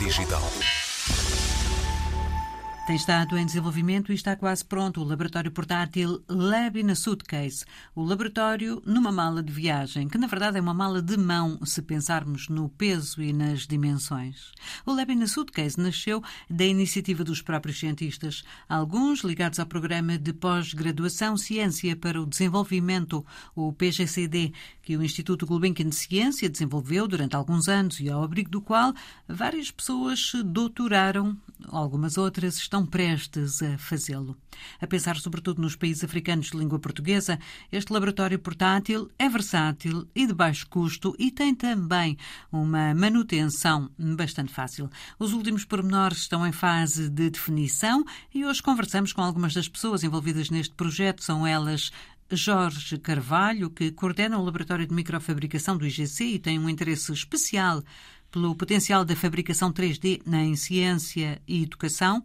Digital. Tem estado em desenvolvimento e está quase pronto o laboratório portátil Lab in a Suitcase, o laboratório numa mala de viagem, que na verdade é uma mala de mão, se pensarmos no peso e nas dimensões. O Lab in a Suitcase nasceu da iniciativa dos próprios cientistas, alguns ligados ao programa de pós-graduação Ciência para o Desenvolvimento, o PGCD, que o Instituto Gulbenkian de Ciência desenvolveu durante alguns anos e ao abrigo do qual várias pessoas se doutoraram, algumas outras estão estão prestes a fazê-lo. A pensar sobretudo nos países africanos de língua portuguesa, este laboratório portátil é versátil e de baixo custo e tem também uma manutenção bastante fácil. Os últimos pormenores estão em fase de definição e hoje conversamos com algumas das pessoas envolvidas neste projeto. São elas Jorge Carvalho, que coordena o Laboratório de Microfabricação do IGC e tem um interesse especial pelo potencial da fabricação 3D em ciência e educação.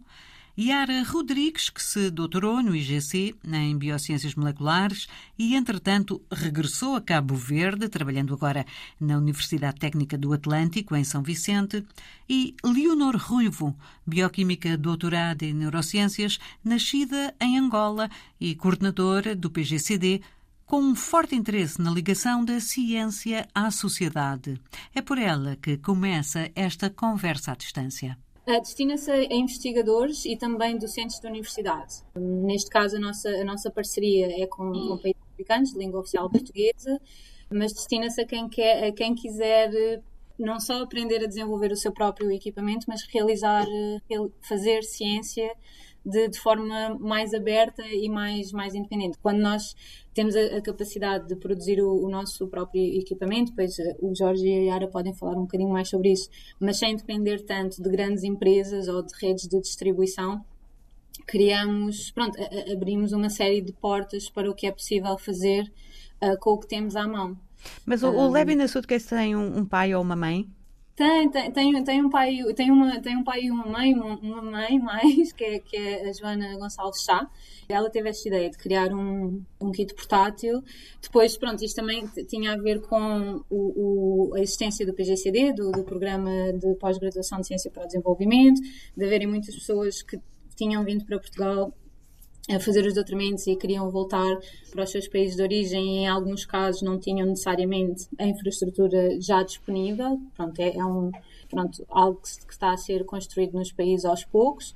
Yara Rodrigues, que se doutorou no IGC em Biociências Moleculares e, entretanto, regressou a Cabo Verde, trabalhando agora na Universidade Técnica do Atlântico, em São Vicente, e Leonor Ruivo, bioquímica doutorada em Neurociências, nascida em Angola e coordenadora do PGCD, com um forte interesse na ligação da ciência à sociedade. É por ela que começa esta conversa à distância. Destina-se a investigadores e também docentes da universidade. Neste caso, a nossa, a nossa parceria é com, com países africanos, de língua oficial portuguesa, mas destina-se a quem, quer, a quem quiser não só aprender a desenvolver o seu próprio equipamento, mas realizar, fazer ciência de, de, forma mais aberta e mais, mais independente. Quando nós temos a, a capacidade de produzir o, o, nosso próprio equipamento, pois eh, o Jorge e a Yara podem falar um bocadinho mais sobre isso, mas sem depender tanto de grandes empresas ou de redes de distribuição, criamos, pronto, a, abrimos uma série de portas para o que é possível fazer uh, com o que temos à mão. Mas o, um, o Levi na Suitcase tem um, um pai ou uma mãe? Tem, tem, tem, um pai, tem uma, tem um pai e uma mãe, uma, uma mãe mais, que é, que é a Joana Gonçalves Chá. Ela teve esta ideia de criar um, um kit portátil. Depois, pronto, isto também tinha a ver com o, o, a existência do PGCD, do, do Programa de Pós-Graduação de Ciência para o Desenvolvimento, de haverem muitas pessoas que tinham vindo para Portugal a fazer os doutoramentos e queriam voltar para os seus países de origem e em alguns casos não tinham necessariamente a infraestrutura já disponível. Pronto, é, é um, pronto, algo que, está a ser construído nos países aos poucos.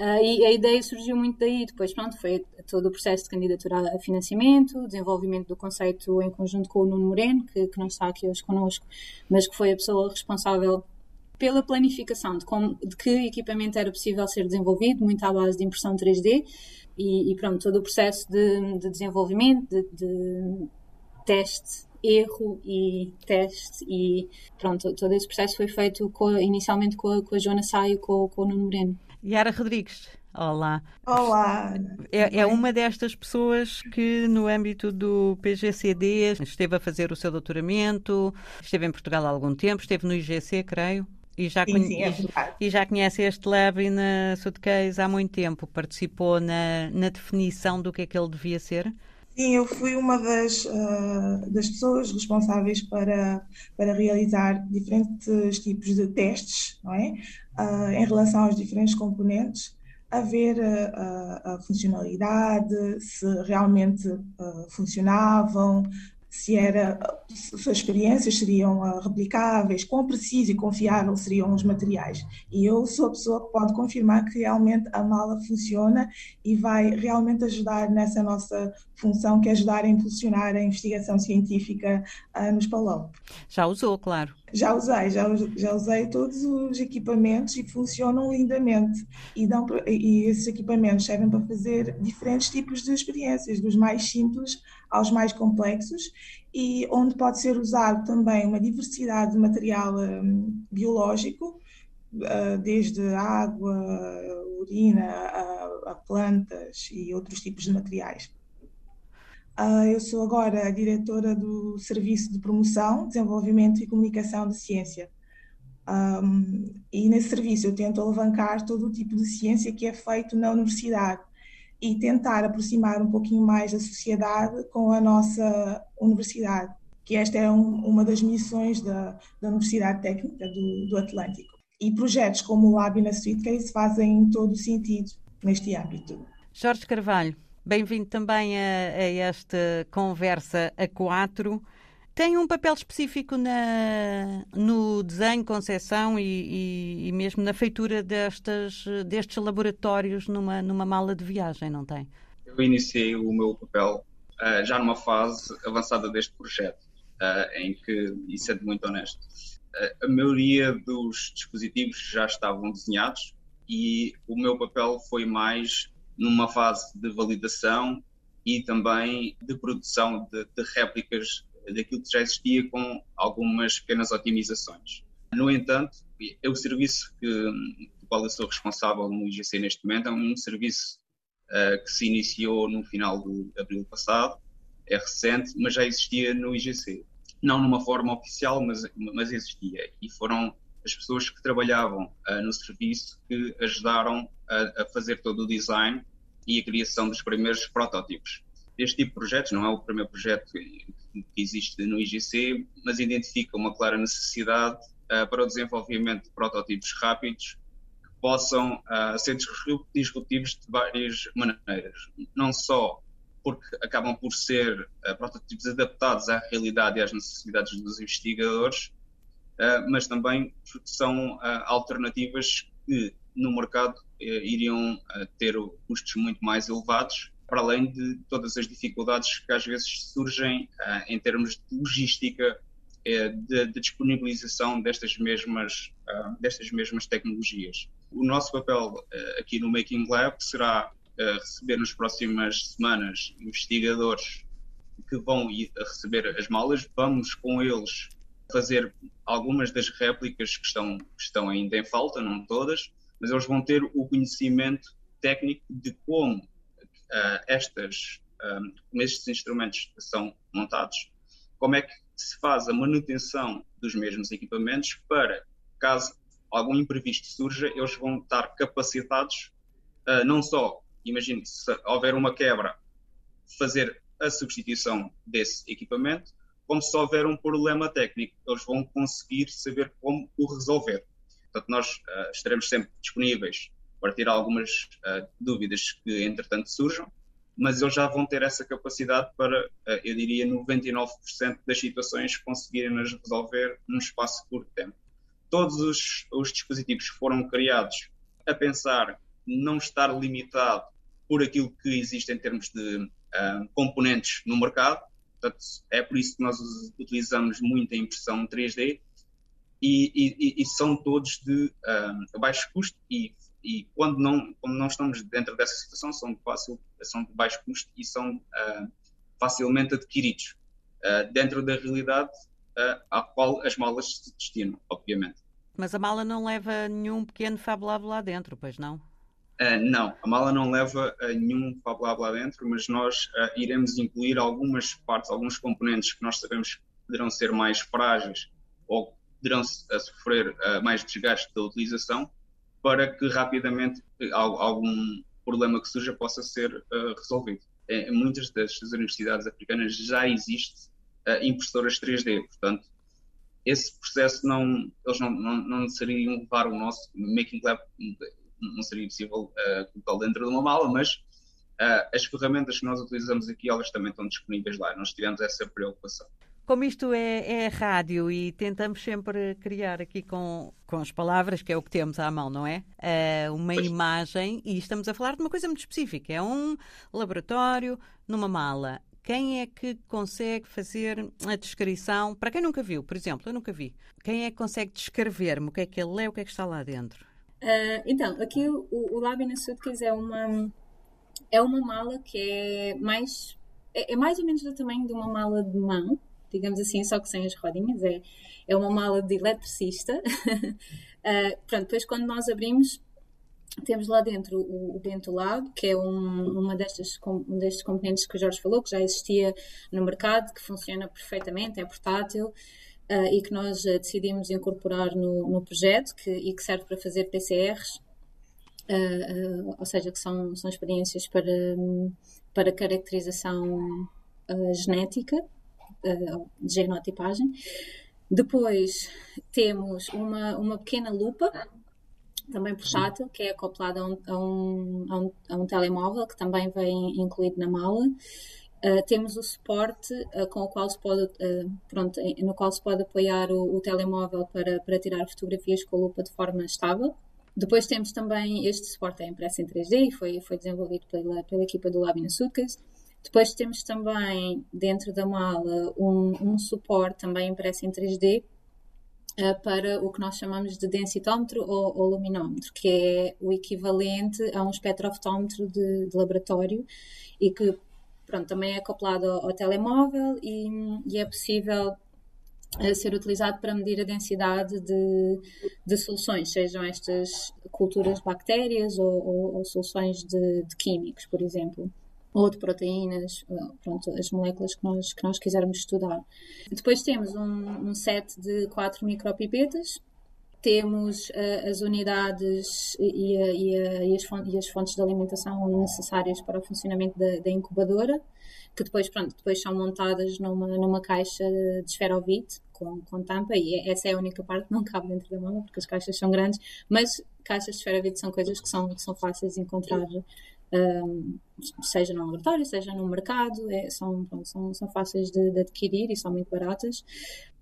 Uh, e a ideia surgiu muito daí. Depois, pronto, foi todo o processo de candidatura a financiamento, desenvolvimento do conceito em conjunto com o Nuno Moreno, que, que não está aqui hoje connosco, mas que foi a pessoa responsável pela planificação de, como, de que equipamento era possível ser desenvolvido, muito à base de impressão 3D, e, e pronto, todo o processo de, de desenvolvimento, de, de, teste, erro e teste, e pronto, todo esse processo foi feito com, inicialmente com a, com a Joana Saio e com, com o Nuno Moreno. Yara Rodrigues. Olá. Olá. É, é, uma destas pessoas que, no âmbito do PGCD, esteve a fazer o seu doutoramento, esteve em Portugal há algum tempo, esteve no IGC, creio. E já, sim, sim, é e já conhece este lab na Suitcase há muito tempo. Participou na, na definição do que é que ele devia ser? Sim, eu fui uma das, uh, das pessoas responsáveis para, para realizar diferentes tipos de testes, não é? Uh, em relação aos diferentes componentes, a ver a, a funcionalidade, se realmente uh, funcionavam, se era se as experiências seriam uh, replicáveis, quão preciso e confiável seriam os materiais. E eu sou a pessoa que pode confirmar que realmente a mala funciona e vai realmente ajudar nessa nossa função, que é ajudar a impulsionar a investigação científica uh, nos Palão. Já usou, claro. Já usei, já, já usei todos os equipamentos e funcionam lindamente. E, dão, e esses equipamentos servem para fazer diferentes tipos de experiências, dos mais simples aos mais complexos, e onde pode ser usado também uma diversidade de material um, biológico, uh, desde água, urina, a, a plantas e outros tipos de materiais. Uh, eu sou agora a diretora do Serviço de Promoção, Desenvolvimento e Comunicação de Ciência. Um, e nesse serviço eu tento alavancar todo o tipo de ciência que é feito na universidade e tentar aproximar um pouquinho mais a sociedade com a nossa universidade, que esta é um, uma das missões da, da Universidade Técnica do, do Atlântico. E projetos como o Lab na Suitcase fazem todo o sentido neste âmbito. Jorge Carvalho, bem-vindo também a, a, esta conversa a quatro. Tem um papel específico na, no desenho, concepção e, e, e, mesmo na feitura destas, destes laboratórios numa, numa mala de viagem, não tem? Eu iniciei o meu papel uh, já numa fase avançada deste projeto, uh, em que, e sendo muito honesto, uh, a maioria dos dispositivos já estavam desenhados e o meu papel foi mais numa fase de validação e também de produção de, de réplicas daquilo que já existia com algumas pequenas otimizações. No entanto, o serviço que, do qual eu sou responsável no IGC neste momento é um serviço uh, que se iniciou no final de abril passado, é recente, mas já existia no IGC. Não numa forma oficial, mas, mas existia. E foram as pessoas que trabalhavam uh, no serviço que ajudaram a, a fazer todo o design e a criação dos primeiros protótipos este tipo de projetos, não é o primeiro projeto que existe no IGC, mas identifica uma clara necessidade uh, para o desenvolvimento de protótipos rápidos que possam uh, ser disruptivos de várias maneiras. Não só porque acabam por ser uh, protótipos adaptados à realidade e às necessidades dos investigadores, mas também porque são alternativas que no mercado iriam ter custos muito mais elevados para além de todas as dificuldades que às vezes surgem uh, em termos de logística de, de, disponibilização destas mesmas, destas mesmas tecnologias. O nosso papel aqui no Making Lab será receber nas próximas semanas investigadores que vão receber as malas, vamos com eles fazer algumas das réplicas que estão, que estão ainda em falta, não todas, mas eles vão ter o conhecimento técnico de como uh, estas, um, como estes instrumentos são montados, como é que se faz a manutenção dos mesmos equipamentos para, caso algum imprevisto surja, eles vão estar capacitados, uh, não só, imagine, se houver uma quebra, fazer a substituição desse equipamento, como se houver um problema técnico, eles vão conseguir saber como o resolver. Portanto, nós uh, estaremos sempre disponíveis para tirar algumas uh, dúvidas que entretanto surjam, mas eles já vão ter essa capacidade para, uh, eu diria, 99% das situações conseguirem-nas resolver num espaço de curto tempo. Todos os, os dispositivos foram criados a pensar não estar limitado por aquilo que existe em termos de componentes no mercado, portanto, é por isso que nós utilizamos muito a impressão 3D e, e, e são todos de uh, baixo custo e e quando não, quando não estamos dentro dessa situação, são fácil, são de baixo custo e são uh, facilmente adquiridos uh, dentro da realidade uh, à qual as malas se destinam, obviamente. Mas a mala não leva nenhum pequeno Fab Lab lá dentro, pois não? não, a mala não leva nenhum Fab Lab lá dentro, mas nós iremos incluir algumas partes, alguns componentes que nós sabemos que poderão ser mais frágeis ou poderão sofrer mais desgaste da utilização para que rapidamente eh, algum problema que surja possa ser resolvido. Em muitas destas universidades africanas já existe impressoras 3D, portanto, esse processo não, eles não, não, não necessariam levar o nosso Making Lab, não seria possível uh, dentro de uma mala, mas uh, as ferramentas que nós utilizamos aqui, elas também estão disponíveis lá. Nós tivemos essa preocupação. Como isto é, é, rádio e tentamos sempre criar aqui com, com as palavras, que é o que temos à mão, não é? Uh, uma pois. imagem, e estamos a falar de uma coisa muito específica: é um laboratório numa mala. Quem é que consegue fazer a descrição? Para quem nunca viu, por exemplo, eu nunca vi. Quem é que consegue descrever-me o que é que ele é, o que é que está lá dentro? Uh, então, aqui o, o Labina Suitcase é uma, é uma mala que é mais, é, é mais ou menos do tamanho de uma mala de mão digamos assim, só que sem as rodinhas. É, é uma mala de eletricista. uh, pronto, depois quando nós abrimos, temos lá dentro o, o Bento Lab, que é um, uma destas, um destes componentes que o Jorge falou, que já existia no mercado, que funciona perfeitamente, é portátil. Uh, e que nós uh, decidimos incorporar no, no projeto que, e que serve para fazer PCRs, uh, ou seja, que são, são experiências para, para caracterização genética de genotipagem. Depois temos uma, uma pequena lupa, também portátil, que é acoplada a um, a, um, a, um, a um telemóvel, que também vem incluído na mala. Uh, temos o suporte uh, com o qual se pode, uh, pronto, no qual se pode apoiar o, o, telemóvel para, para tirar fotografias com a lupa de forma estável. Depois temos também este suporte é impresso em 3D e foi, foi desenvolvido pela, pela equipa do Labina Suitcase. Depois temos também dentro da mala um, um suporte também impresso em 3D para o que nós chamamos de densitómetro ou, ou, luminómetro, que é o equivalente a um espectrofotómetro de, de laboratório e que pronto, também é acoplado ao, ao telemóvel e, e, é possível uh, ser utilizado para medir a densidade de, de soluções, sejam estas culturas bactérias ou, ou, ou soluções de, de, químicos, por exemplo. Ou de proteínas, eh, pronto, as moléculas que nós, que nós quisermos estudar. Depois temos um, um set de quatro micropipetas, temos uh, as unidades e, e, e, as fontes, e, as fontes, de alimentação necessárias para o funcionamento da, da, incubadora, que depois, pronto, depois são montadas numa, numa caixa de esferovite com, com tampa, e essa é a única parte que não cabe dentro da mão, porque as caixas são grandes, mas caixas de esferovite são coisas que são, que são fáceis de encontrar. Um, seja no laboratório, seja no mercado, é, são, pronto, são, são fáceis de, de adquirir e são muito baratas.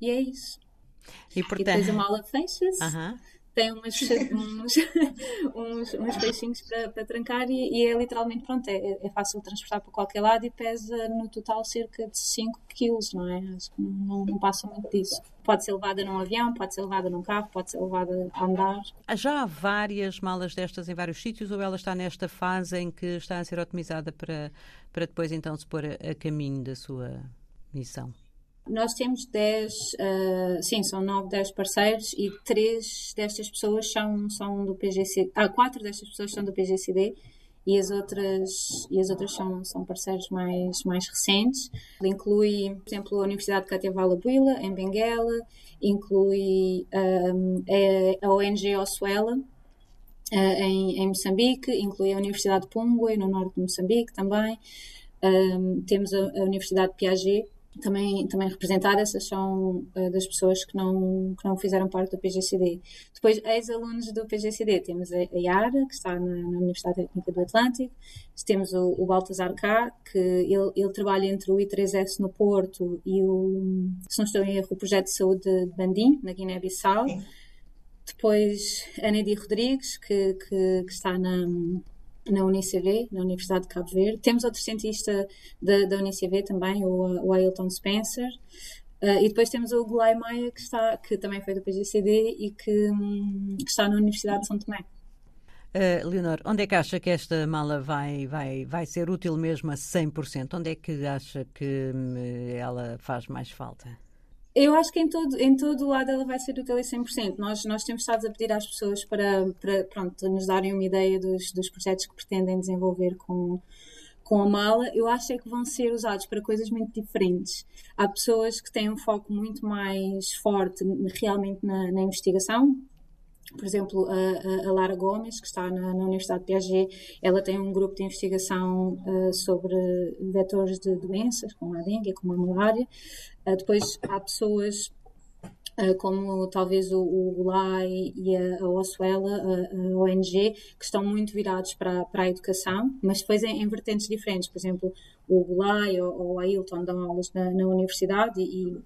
E é isso. E, portanto... e depois a mala fecha-se. Uh -huh. Tem umas, uns, uns, uns peixinhos para, trancar e, e, é literalmente, pronto, é, é fácil transportar para qualquer lado e pesa no total cerca de 5 quilos, não é? Não, não passa muito disso. Pode ser levada num avião, pode ser levada num carro, pode ser levada a andar. Já há várias malas destas em vários sítios ou ela está nesta fase em que está a ser otimizada para, para depois então se pôr a, a caminho da sua missão? Nós temos 10, uh, ah, sim, são 9, 10 parceiros e 3 destas pessoas são, são do PGCD. Ah, 4 destas pessoas são do PGCD e as outras, e as outras são, são parceiros mais, mais recentes. Inclui, por exemplo, a Universidade de Catevala Buila, em Benguela, inclui um, a, a ONG Ossuela, uh, em, em Moçambique, inclui a Universidade de Pungue, no norte de Moçambique também. Um, temos a, a Universidade de Piaget, também, também representar, essas são uh, das pessoas que não, que não fizeram parte do PGCD. Depois, ex-alunos do PGCD, temos a, a Yara, que está na, na, Universidade Técnica do Atlântico, temos o, o Baltasar K, que ele, ele trabalha entre o I3S no Porto e o, se não estou em erro, o Projeto de Saúde de Bandim, na Guiné-Bissau. Depois, a Neidi Rodrigues, que, que, que está na, na UNICV, na Universidade de Cabo Verde. Temos outro cientista da, da UNICV também, o, o Ailton Spencer. Uh, e depois temos o Gulay Maia, que, está, que também foi do PGCD e que, um, que está na Universidade de São Tomé. Uh, Leonor, onde é que acha que esta mala vai, vai, vai ser útil mesmo a 100%? Onde é que acha que hum, ela faz mais falta? Eu acho que em todo, em todo lado ela vai ser útil a 100%. Nós, nós temos estado a pedir às pessoas para, para pronto, nos darem uma ideia dos, dos projetos que pretendem desenvolver com, com a mala. Eu acho é que vão ser usados para coisas muito diferentes. Há pessoas que têm um foco muito mais forte realmente na, na investigação, por exemplo, a, a, Lara Gomes, que está na, na, Universidade de Piaget, ela tem um grupo de investigação uh, sobre vetores de doenças, como a dengue, como a malária. Uh, depois há pessoas uh, como talvez o, o Gulai e a, a a, a, ONG, que estão muito virados para, para a educação, mas depois em, em vertentes diferentes. Por exemplo, o Gulai ou, ou a Ailton dão aulas na, na universidade e,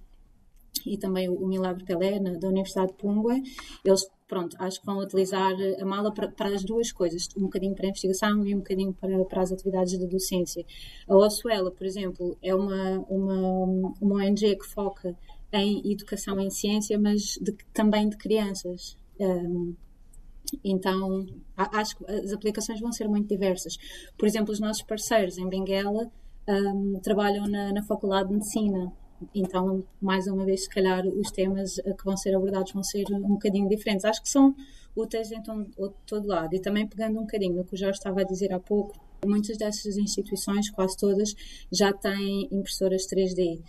e também o Milagre Pelé, na, da Universidade de Pungue, eles pronto, acho que vão utilizar a mala para, para, as duas coisas, um bocadinho para a investigação e um bocadinho para, para as atividades de docência. A Ossuela, por exemplo, é uma, uma, uma ONG que foca em educação em ciência, mas de, também de crianças. Um, então, acho que as aplicações vão ser muito diversas. Por exemplo, os nossos parceiros em Benguela um, trabalham na, na Faculdade de Medicina então, mais uma vez, se calhar, os temas que vão ser abordados vão ser um bocadinho diferentes. Acho que são úteis em todo, todo lado. E também pegando um bocadinho no que o Jorge estava a dizer há pouco, muitas dessas instituições, quase todas, já têm impressoras 3D.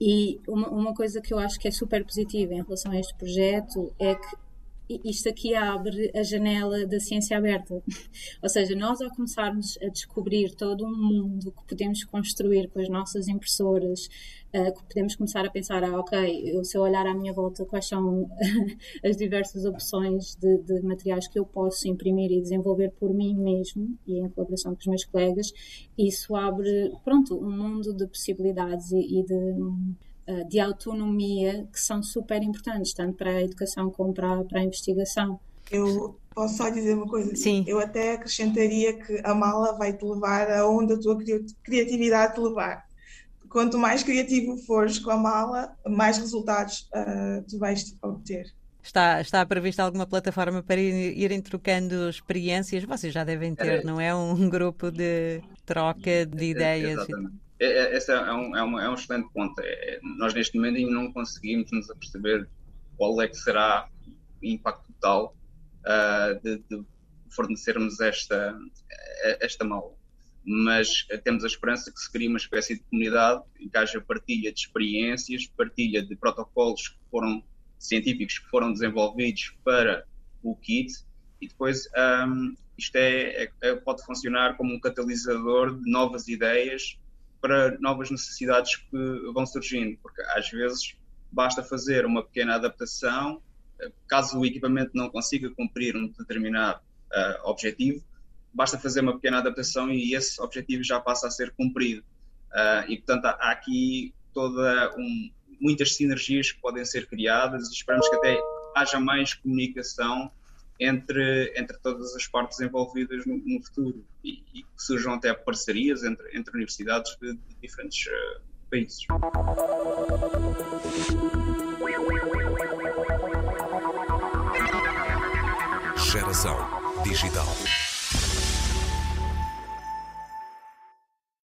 E uma, uma coisa que eu acho que é super positiva em relação a este projeto é que isto aqui abre a janela da ciência aberta. Ou seja, nós ao começarmos a descobrir todo um mundo que podemos construir com as nossas impressoras, uh, que podemos começar a pensar, ah, ok, eu, se eu olhar à minha volta quais são as diversas opções de, de, materiais que eu posso imprimir e desenvolver por mim mesmo e em colaboração com os meus colegas, isso abre, pronto, um mundo de possibilidades e, e de eh, de autonomia que são super importantes, tanto para a educação como para, para a investigação. Eu posso só dizer uma coisa? Sim. Eu até acrescentaria que a mala vai te levar aonde a tua criatividade te levar. Quanto mais criativo fores com a mala, mais resultados uh, tu vais obter. Está, está prevista alguma plataforma para irem trocando experiências? Vocês já devem ter, é. não é? Um grupo de troca de ideias. Exatamente. É, é, esse é um, é, um, é um excelente ponto. É, nós, neste momento, ainda não conseguimos nos aperceber qual é que será o impacto total uh, de, de, fornecermos esta, esta mala. Mas temos a esperança que se crie uma espécie de comunidade em que haja partilha de experiências, partilha de protocolos que foram científicos que foram desenvolvidos para o kit e depois um, isto é, é, pode funcionar como um catalisador de novas ideias para novas necessidades que vão surgindo, porque às vezes basta fazer uma pequena adaptação, eh, caso o equipamento não consiga cumprir um determinado uh, objetivo, basta fazer uma pequena adaptação e esse objetivo já passa a ser cumprido. Uh, e portanto há aqui toda um, muitas sinergias que podem ser criadas e esperamos que até haja mais comunicação entre, entre todas as partes envolvidas no, no futuro e, e, que surjam até parcerias entre, entre universidades de, de diferentes uh, países. Geração Digital.